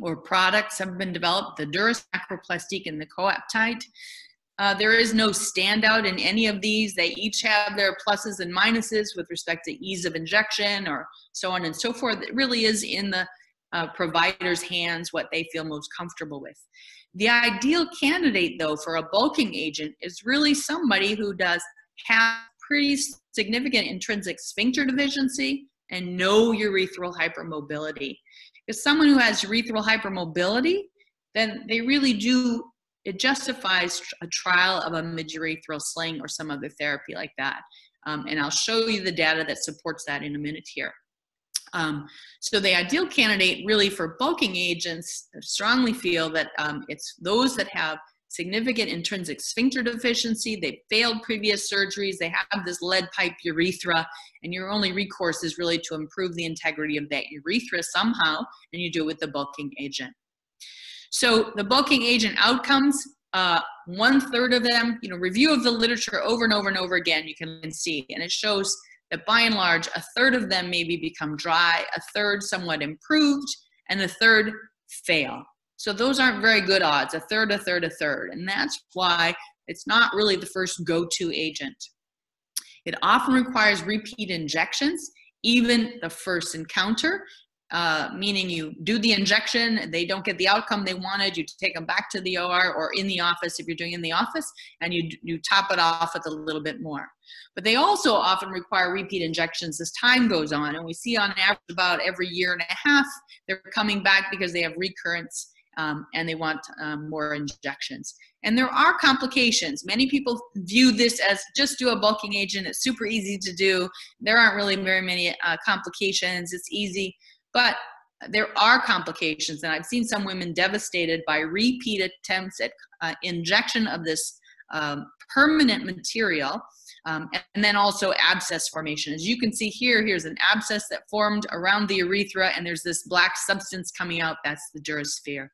or products have been developed, the Duris macroplastique and the Coaptite. Uh, there is no standout in any of these. They each have their pluses and minuses with respect to ease of injection or so on and so forth. It really is in the uh, provider's hands what they feel most comfortable with. The ideal candidate, though, for a bulking agent is really somebody who does have pretty significant intrinsic sphincter deficiency and no urethral hypermobility. If someone who has urethral hypermobility, then they really do it justifies a trial of a midurethral sling or some other therapy like that. Um, and I'll show you the data that supports that in a minute here. Um, so the ideal candidate really for bulking agents strongly feel that um, it's those that have significant intrinsic sphincter deficiency, they failed previous surgeries, they have this lead pipe urethra, and your only recourse is really to improve the integrity of that urethra somehow, and you do it with the bulking agent. So the bulking agent outcomes, uh, one third of them, you know, review of the literature over and over and over again, you can see, and it shows that by and large, a third of them maybe become dry, a third somewhat improved, and a third fail. So those aren't very good odds, a third, a third, a third. And that's why it's not really the first go-to agent. It often requires repeat injections, even the first encounter, uh, meaning you do the injection, they don't get the outcome they wanted, you take them back to the OR or in the office if you're doing in the office, and you, you top it off with a little bit more. But they also often require repeat injections as time goes on, and we see on average about every year and a half, they're coming back because they have recurrence um, and they want um, more injections. And there are complications. Many people view this as just do a bulking agent, it's super easy to do. There aren't really very many uh, complications, it's easy but there are complications, and I've seen some women devastated by repeat attempts at uh, injection of this um, permanent material. Um, and then also abscess formation. As you can see here, here's an abscess that formed around the urethra, and there's this black substance coming out. That's the Durasphere.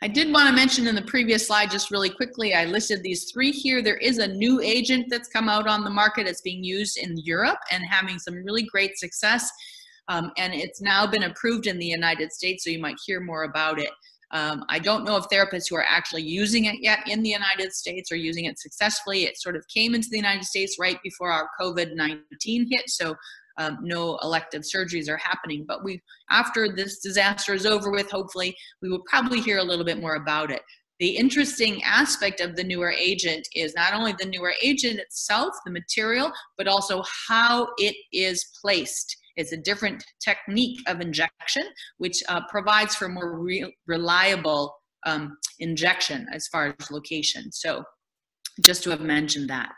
I did want to mention in the previous slide, just really quickly, I listed these three here. There is a new agent that's come out on the market. It's being used in Europe and having some really great success. Um, and it's now been approved in the United States, so you might hear more about it. Um, I don't know of therapists who are actually using it yet in the United States or using it successfully. It sort of came into the United States right before our COVID 19 hit, so um, no elective surgeries are happening. But we, after this disaster is over with, hopefully, we will probably hear a little bit more about it. The interesting aspect of the newer agent is not only the newer agent itself, the material, but also how it is placed. It's a different technique of injection, which uh, provides for more re reliable um, injection as far as location. So just to have mentioned that.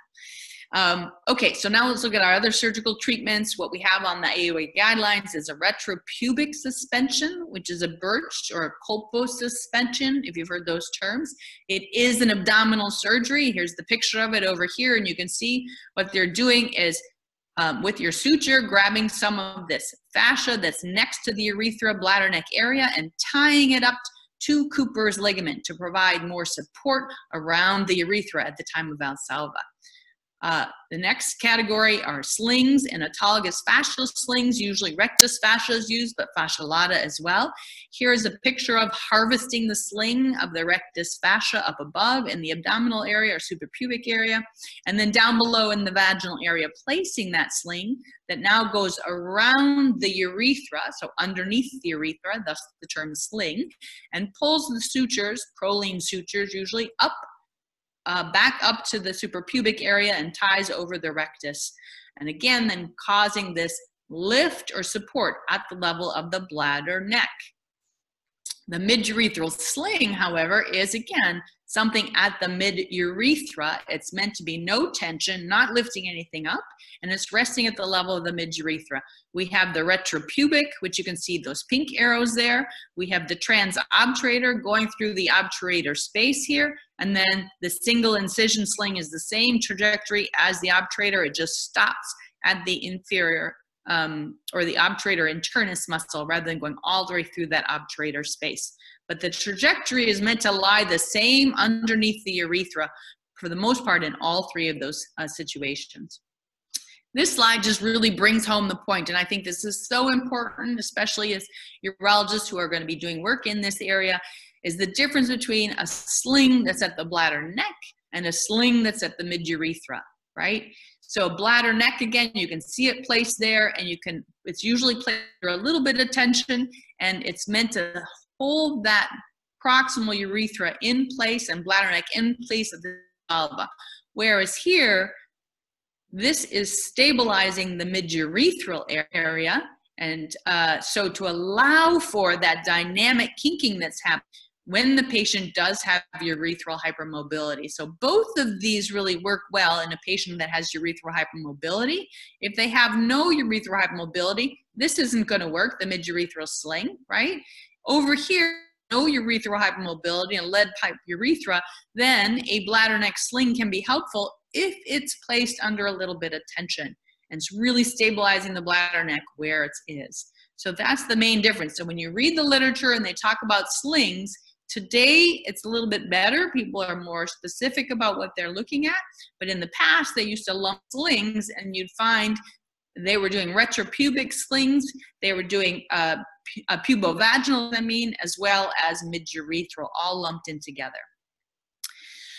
Um, okay, so now let's look at our other surgical treatments. What we have on the AUA guidelines is a retropubic suspension, which is a Burch or a colpo suspension, if you've heard those terms. It is an abdominal surgery. Here's the picture of it over here, and you can see what they're doing is um, with your suture, grabbing some of this fascia that's next to the urethra bladder neck area and tying it up to Cooper's ligament to provide more support around the urethra at the time of Valsalva. Uh, the next category are slings and autologous fascial slings. Usually rectus fascia is used, but fascia lata as well. Here is a picture of harvesting the sling of the rectus fascia up above in the abdominal area or suprapubic area. And then down below in the vaginal area, placing that sling that now goes around the urethra, so underneath the urethra, thus the term sling, and pulls the sutures, Prolene sutures usually, up uh, back up to the suprapubic area and ties over the rectus. And again, then causing this lift or support at the level of the bladder neck. The midurethral sling, however, is again something at the mid urethra. It's meant to be no tension, not lifting anything up, and it's resting at the level of the mid urethra. We have the retropubic, which you can see those pink arrows there. We have the transobturator going through the obturator space here, and then the single incision sling is the same trajectory as the obturator. It just stops at the inferior um, or the obturator internus muscle rather than going all the way through that obturator space. But the trajectory is meant to lie the same underneath the urethra for the most part in all three of those uh, situations. This slide just really brings home the point, and I think this is so important, especially as urologists who are going to be doing work in this area, is the difference between a sling that's at the bladder neck and a sling that's at the mid urethra, right? So bladder neck again, you can see it placed there and you can, it's usually placed for a little bit of tension and it's meant to hold that proximal urethra in place and bladder neck in place of the vulva. Whereas here, this is stabilizing the midurethral area. And uh, so to allow for that dynamic kinking that's happening, when the patient does have urethral hypermobility. So both of these really work well in a patient that has urethral hypermobility. If they have no urethral hypermobility, this isn't going to work, the midurethral sling, right? Over here, no urethral hypermobility and lead pipe urethra, then a bladder neck sling can be helpful if it's placed under a little bit of tension and it's really stabilizing the bladder neck where it is. So that's the main difference. So when you read the literature and they talk about slings, Today, it's a little bit better. People are more specific about what they're looking at. But in the past, they used to lump slings, and you'd find they were doing retropubic slings. They were doing uh, a pubovaginal, I mean, as well as midurethral, all lumped in together.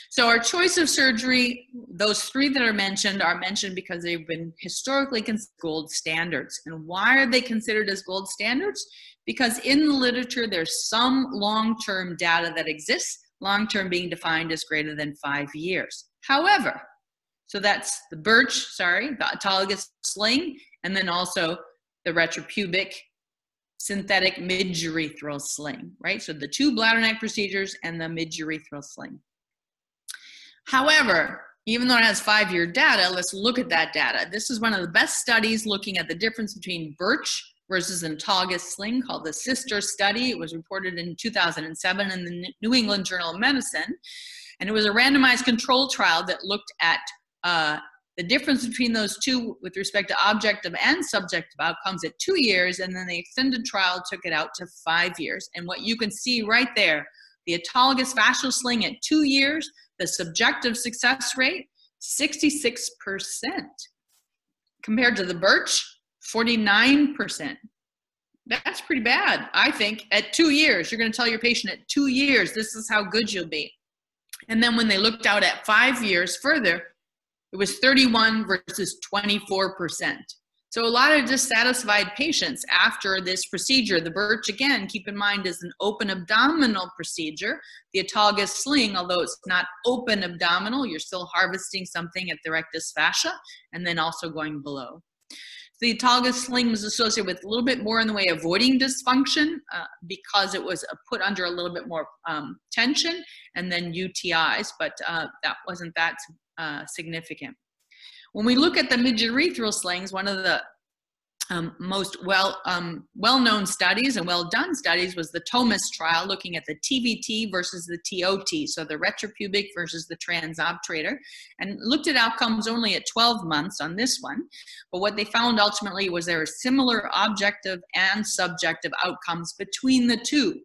So our choice of surgery, those three that are mentioned are mentioned because they've been historically considered gold standards. And why are they considered as gold standards? Because in the literature, there's some long-term data that exists, long-term being defined as greater than five years. However, so that's the Burch, sorry, the autologous sling, and then also the retropubic synthetic midurethral sling, right? So the two bladder neck procedures and the midurethral sling. However, even though it has five year data, let's look at that data. This is one of the best studies looking at the difference between Burch versus an autologous sling called the SISTER study. It was reported in 2007 in the New England Journal of Medicine. And it was a randomized control trial that looked at uh, the difference between those two with respect to objective and subjective outcomes at two years. And then the extended trial took it out to five years. And what you can see right there, the autologous fascial sling at two years the subjective success rate, 66%. Compared to the Burch, 49%. That's pretty bad, I think. At two years, you're going to tell your patient at two years, this is how good you'll be. And then when they looked out at five years further, it was 31 versus 24%. So a lot of dissatisfied patients after this procedure. The Burch, again, keep in mind, is an open abdominal procedure. The autologous sling, although it's not open abdominal, you're still harvesting something at the rectus fascia and then also going below. The autologous sling was associated with a little bit more in the way of voiding dysfunction uh, because it was uh, put under a little bit more um, tension and then UTIs, but uh, that wasn't that uh, significant. When we look at the midurethral slings, one of the um, most well um, well known studies and well done studies was the TOMUS trial, looking at the TVT versus the TOT, so the retropubic versus the transobturator, and looked at outcomes only at 12 months on this one. But what they found ultimately was there were similar objective and subjective outcomes between the two.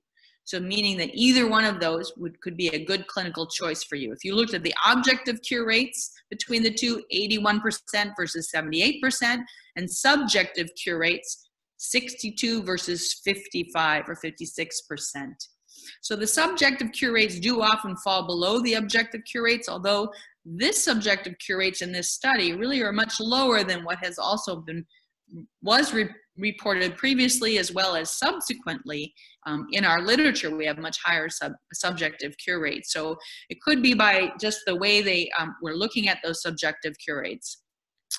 So meaning that either one of those would, could be a good clinical choice for you. If you looked at the objective cure rates between the two, 81% versus 78%, and subjective cure rates, 62 versus 55 or 56%. So the subjective cure rates do often fall below the objective cure rates, although this subjective cure rates in this study really are much lower than what has also been was re reported previously as well as subsequently um, in our literature we have much higher sub subjective cure rates. So it could be by just the way they um, were looking at those subjective cure rates.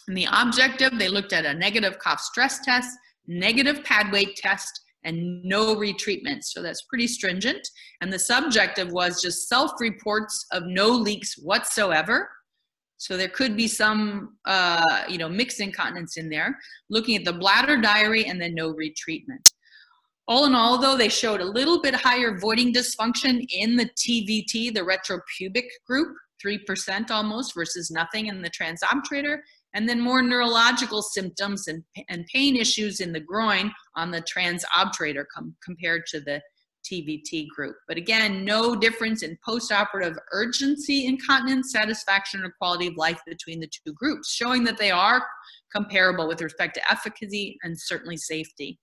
In the objective they looked at a negative cough stress test negative pad weight test and no retreatment. So that's pretty stringent. And the subjective was just self reports of no leaks whatsoever so there could be some, uh, you know, mixed incontinence in there. Looking at the bladder diary and then no retreatment. All in all, though, they showed a little bit higher voiding dysfunction in the TVT, the retropubic group, 3% almost versus nothing in the transobturator, and then more neurological symptoms and, and pain issues in the groin on the transobturator com compared to the TVT group. But again, no difference in postoperative urgency, incontinence, satisfaction, or quality of life between the two groups, showing that they are comparable with respect to efficacy and certainly safety.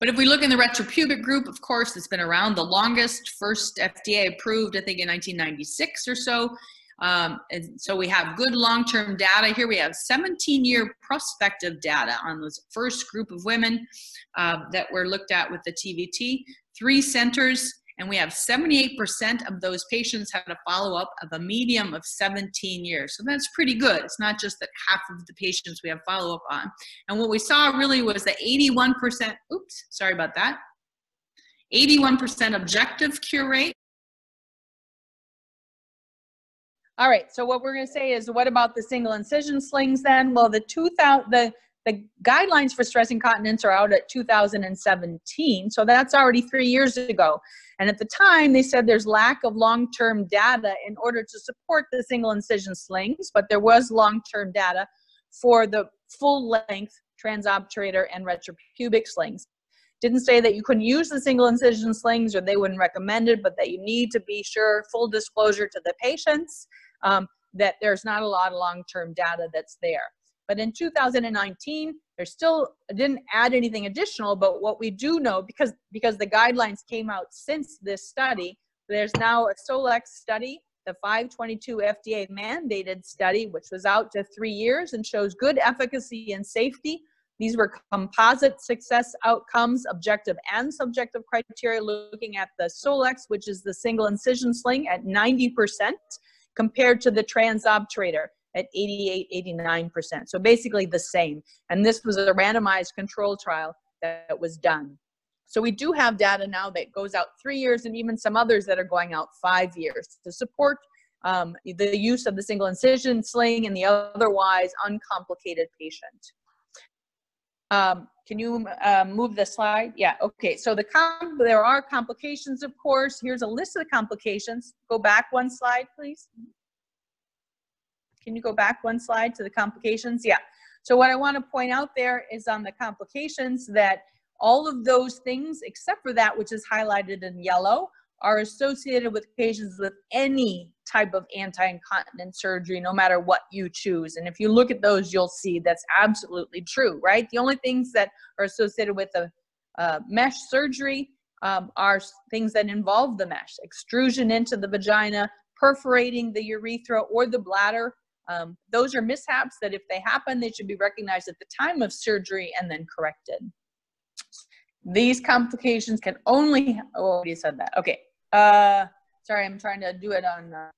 But if we look in the retropubic group, of course, it's been around the longest, first FDA approved, I think in 1996 or so. Um, and so we have good long-term data. Here we have 17-year prospective data on this first group of women uh, that were looked at with the TVT. Three centers, and we have 78% of those patients had a follow-up of a medium of 17 years. So that's pretty good. It's not just that half of the patients we have follow-up on. And what we saw really was the 81%, oops, sorry about that, 81% objective cure rate All right, so what we're going to say is, what about the single incision slings then? Well, the 2000, the, the guidelines for stress incontinence are out at 2017, so that's already three years ago. And at the time, they said there's lack of long-term data in order to support the single incision slings, but there was long-term data for the full-length transobturator and retropubic slings. Didn't say that you couldn't use the single incision slings or they wouldn't recommend it, but that you need to be sure, full disclosure to the patients, um, that there's not a lot of long-term data that's there. But in 2019, there still didn't add anything additional, but what we do know, because, because the guidelines came out since this study, there's now a Solyx study, the 522 FDA mandated study, which was out to three years and shows good efficacy and safety these were composite success outcomes, objective and subjective criteria, looking at the Solyx, which is the single incision sling at 90%, compared to the transobturator at 88, 89%. So basically the same. And this was a randomized control trial that was done. So we do have data now that goes out three years and even some others that are going out five years to support um, the use of the single incision sling in the otherwise uncomplicated patient. Um, can you uh, move the slide? Yeah, okay. So the there are complications, of course. Here's a list of the complications. Go back one slide, please. Can you go back one slide to the complications? Yeah. So what I want to point out there is on the complications that all of those things, except for that which is highlighted in yellow, are associated with patients with any type of anti-incontinence surgery, no matter what you choose. And if you look at those, you'll see that's absolutely true, right? The only things that are associated with a, a mesh surgery um, are things that involve the mesh, extrusion into the vagina, perforating the urethra or the bladder, Um, those are mishaps that if they happen, they should be recognized at the time of surgery and then corrected. These complications can only, oh, you said that. Okay. Uh, sorry, I'm trying to do it on, uh,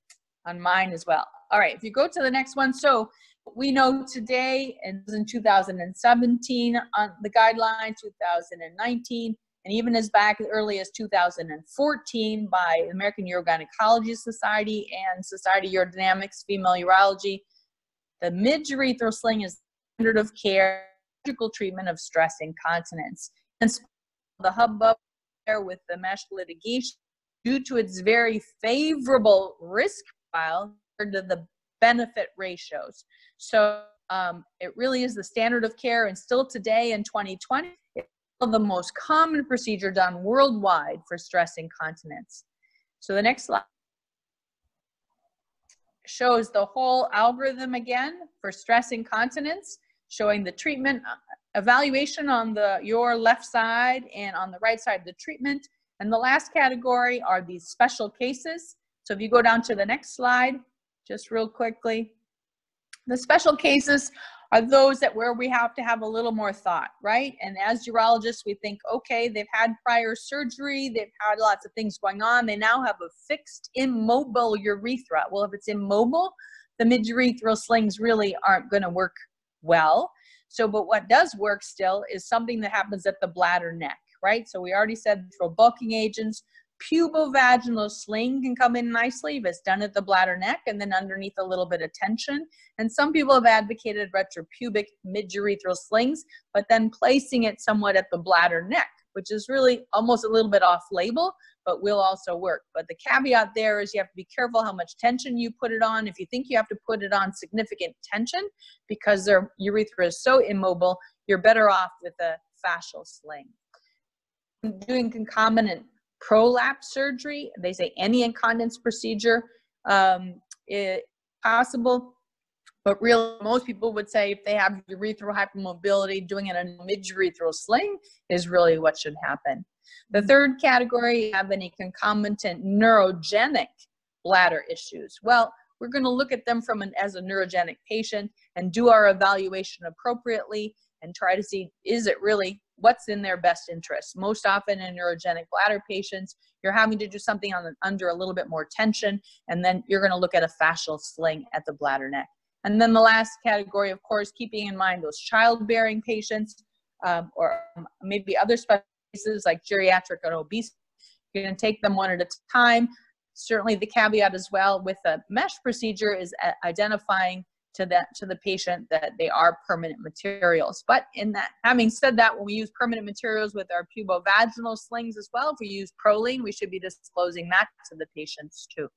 on mine as well. All right, if you go to the next one. So we know today, and in 2017 on the guideline, 2019, and even as back as early as 2014 by the American Urogynecology Society and Society of Urodynamics Female Urology, the mid-urethral sling is standard of care surgical treatment of stress incontinence. And the hubbub there with the mesh litigation due to its very favorable risk profile to the benefit ratios. So um, it really is the standard of care, and still today in 2020, it's the most common procedure done worldwide for stress incontinence. So the next slide shows the whole algorithm again for stress incontinence, showing the treatment uh, evaluation on the your left side and on the right side the treatment. And the last category are these special cases. So if you go down to the next slide, just real quickly, the special cases are those that where we have to have a little more thought, right? And as urologists, we think, okay, they've had prior surgery, they've had lots of things going on, they now have a fixed immobile urethra. Well, if it's immobile, the mid-urethral slings really aren't going to work well. So, but what does work still is something that happens at the bladder neck, right? So we already said for bulking agents, pubovaginal sling can come in nicely if it's done at the bladder neck and then underneath a little bit of tension. And some people have advocated retropubic midurethral slings, but then placing it somewhat at the bladder neck, which is really almost a little bit off label, but will also work. But the caveat there is you have to be careful how much tension you put it on. If you think you have to put it on significant tension because their urethra is so immobile, you're better off with a fascial sling. Doing concomitant prolapse surgery. They say any incontinence procedure um, is possible, but really most people would say if they have urethral hypermobility, doing it in a mid-urethral sling is really what should happen. The third category, have any concomitant neurogenic bladder issues. Well, we're going to look at them from an as a neurogenic patient and do our evaluation appropriately and try to see is it really what's in their best interest. Most often in neurogenic bladder patients, you're having to do something on under a little bit more tension, and then you're going to look at a fascial sling at the bladder neck. And then the last category, of course, keeping in mind those childbearing patients um, or maybe other spaces like geriatric and obese. You're going to take them one at a time. Certainly, the caveat as well with a mesh procedure is identifying to that to the patient that they are permanent materials. But in that, having said that, when we use permanent materials with our pubovaginal slings as well, if we use Prolene, we should be disclosing that to the patients too.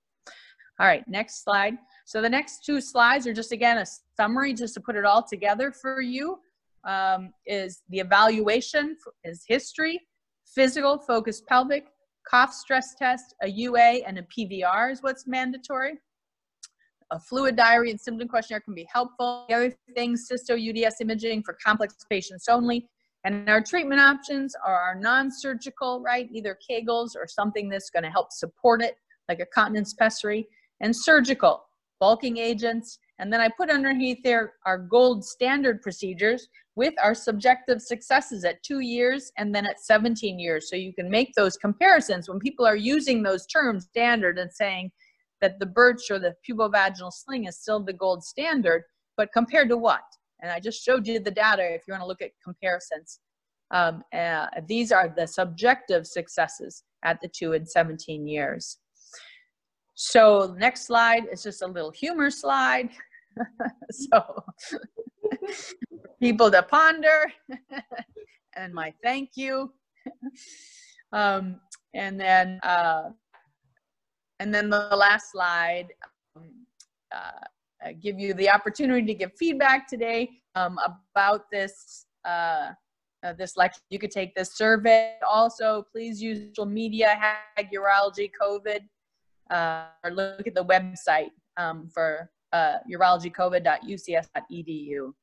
All right, next slide. So the next two slides are just again a summary, just to put it all together for you. Um, is the evaluation is history, physical, focused pelvic, cough stress test, a UA, and a PVR is what's mandatory a fluid diary and symptom questionnaire can be helpful. The other things, cysto UDS imaging for complex patients only. And our treatment options are our non-surgical, right? Either Kegels or something that's going to help support it, like a continence pessary, and surgical, bulking agents. And then I put underneath there our gold standard procedures with our subjective successes at two years and then at 17 years. So you can make those comparisons when people are using those terms standard and saying, that the Burch or the pubovaginal sling is still the gold standard, but compared to what? And I just showed you the data if you want to look at comparisons. Um, uh, these are the subjective successes at the two and 17 years. So next slide is just a little humor slide. [LAUGHS] so people to ponder [LAUGHS] and my thank you. [LAUGHS] um, and then uh, and then the last slide, um, uh, give you the opportunity to give feedback today um, about this uh, uh, this lecture. You could take this survey. Also, please use social media, hashtag urology COVID, uh, or look at the website um, for uh, urologycovid.ucs.edu.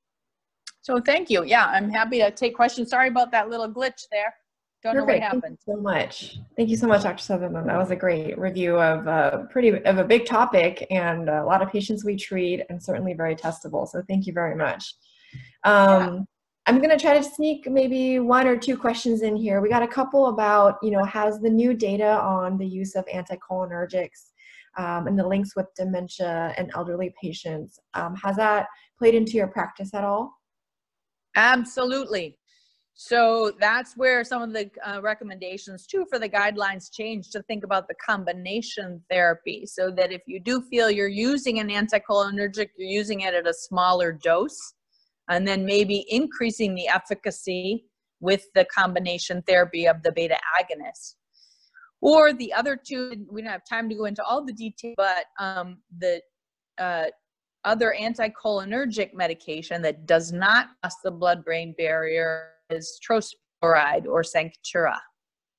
So thank you. Yeah, I'm happy to take questions. Sorry about that little glitch there. Don't know what happened. so much. Thank you so much, Dr. Sutherland. That was a great review of a pretty of a big topic and a lot of patients we treat, and certainly very testable. So thank you very much. Um, yeah. I'm going to try to sneak maybe one or two questions in here. We got a couple about, you know, has the new data on the use of anticholinergics um, and the links with dementia and elderly patients, um, has that played into your practice at all? Absolutely. So that's where some of the uh, recommendations too for the guidelines change to think about the combination therapy so that if you do feel you're using an anticholinergic, you're using it at a smaller dose and then maybe increasing the efficacy with the combination therapy of the beta agonist. Or the other two, we don't have time to go into all the detail, but um, the uh, other anticholinergic medication that does not cross the blood-brain barrier is trospium chloride or Sanctura.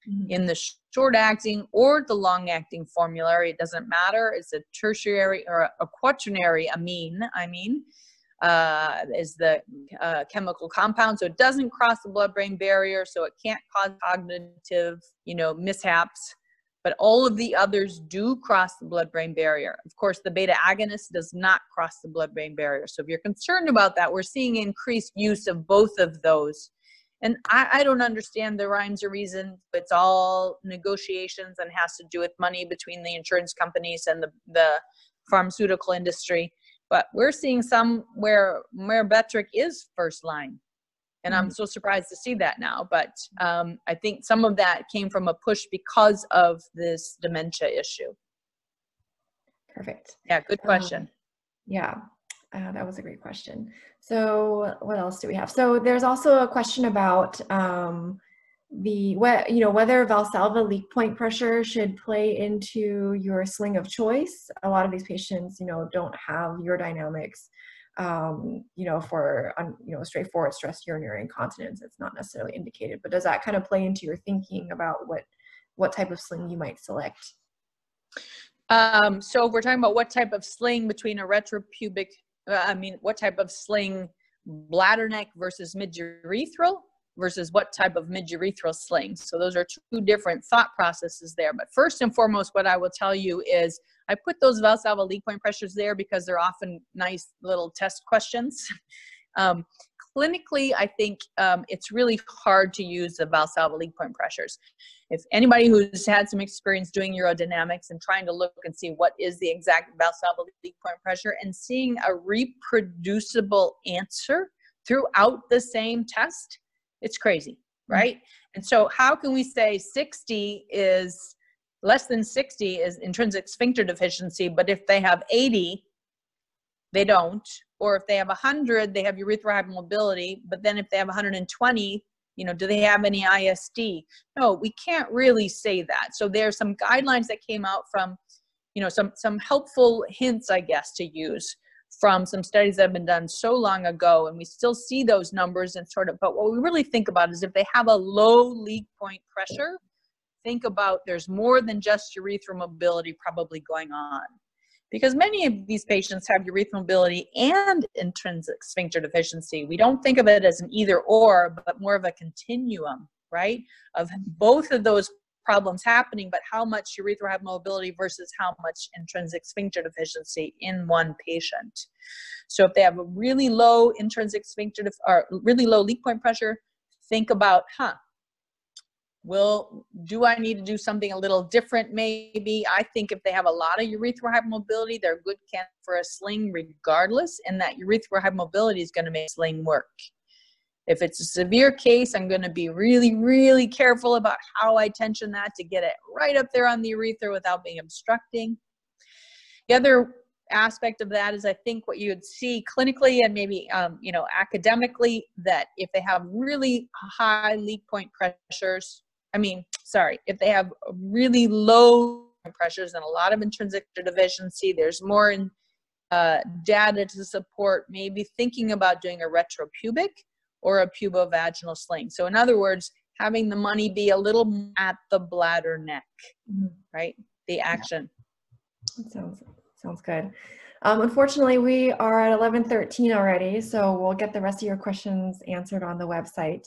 Mm-hmm. In the short acting or the long acting formulary, it doesn't matter. It's a tertiary or a quaternary amine, I mean, uh, is the uh, chemical compound. So it doesn't cross the blood brain barrier, so it can't cause cognitive, you know, mishaps. But all of the others do cross the blood brain barrier. Of course, the beta agonist does not cross the blood brain barrier. So if you're concerned about that, we're seeing increased use of both of those and I, I, don't understand the rhymes or reason. It's all negotiations and has to do with money between the insurance companies and the, the pharmaceutical industry. But we're seeing some where Myrbetriq is first line. And I'm mm-hmm. so surprised to see that now. But um, I think some of that came from a push because of this dementia issue. Perfect. Yeah, good question. Um, yeah, uh, that was a great question. So what else do we have? So there's also a question about um, the what you know whether Valsalva leak point pressure should play into your sling of choice. A lot of these patients, you know, don't have urodynamics. Um, you know, for um, you know straightforward stress urinary incontinence, it's not necessarily indicated. But does that kind of play into your thinking about what what type of sling you might select? Um, so we're talking about what type of sling between a retropubic I mean, what type of sling bladder neck versus midurethral versus what type of midurethral sling. So those are two different thought processes there. But first and foremost, what I will tell you is I put those Valsalva leak point pressures there because they're often nice little test questions. [LAUGHS] um, clinically, I think um, it's really hard to use the Valsalva leak point pressures. If anybody who's had some experience doing urodynamics and trying to look and see what is the exact Valsalva leak point pressure and seeing a reproducible answer throughout the same test, it's crazy, mm-hmm. right? And so, how can we say 60 is less than 60 is intrinsic sphincter deficiency, but if they have 80, they don't or if they have 100 they have urethral hypermobility but then if they have 120 you know do they have any isd no we can't really say that. So there's some guidelines that came out from you know some some helpful hints i guess to use from some studies that have been done so long ago and we still see those numbers and sort of but what we really think about is if they have a low leak point pressure think about there's more than just urethral mobility probably going on because many of these patients have urethral mobility and intrinsic sphincter deficiency. We don't think of it as an either or, but more of a continuum, right? Of both of those problems happening, but how much urethral hypermobility versus how much intrinsic sphincter deficiency in one patient. So if they have a really low intrinsic sphincter or really low leak point pressure, think about, huh, will do i need to do something a little different maybe? I think if they have a lot of urethral hypermobility they're good candidate for a sling regardless and that urethral hypermobility is going to make sling work. If it's a severe case i'm going to be really really careful about how i tension that to get it right up there on the urethra without being obstructing. The other aspect of that is i think what you would see clinically and maybe um, you know academically that if they have really high leak point pressures I mean, sorry, if they have really low pressures and a lot of intrinsic deficiency, there's more in, uh, data to support maybe thinking about doing a retropubic or a pubovaginal sling. So, in other words, having the money be a little at the bladder neck, mm-hmm. right? The action. Sounds sounds good. Um, unfortunately, we are at 11:13 already, so we'll get the rest of your questions answered on the website.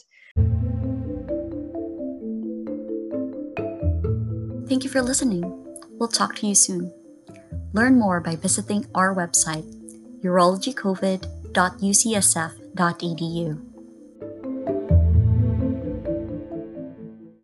Thank you for listening. We'll talk to you soon. Learn more by visiting our website, urologycovid.ucsf.edu.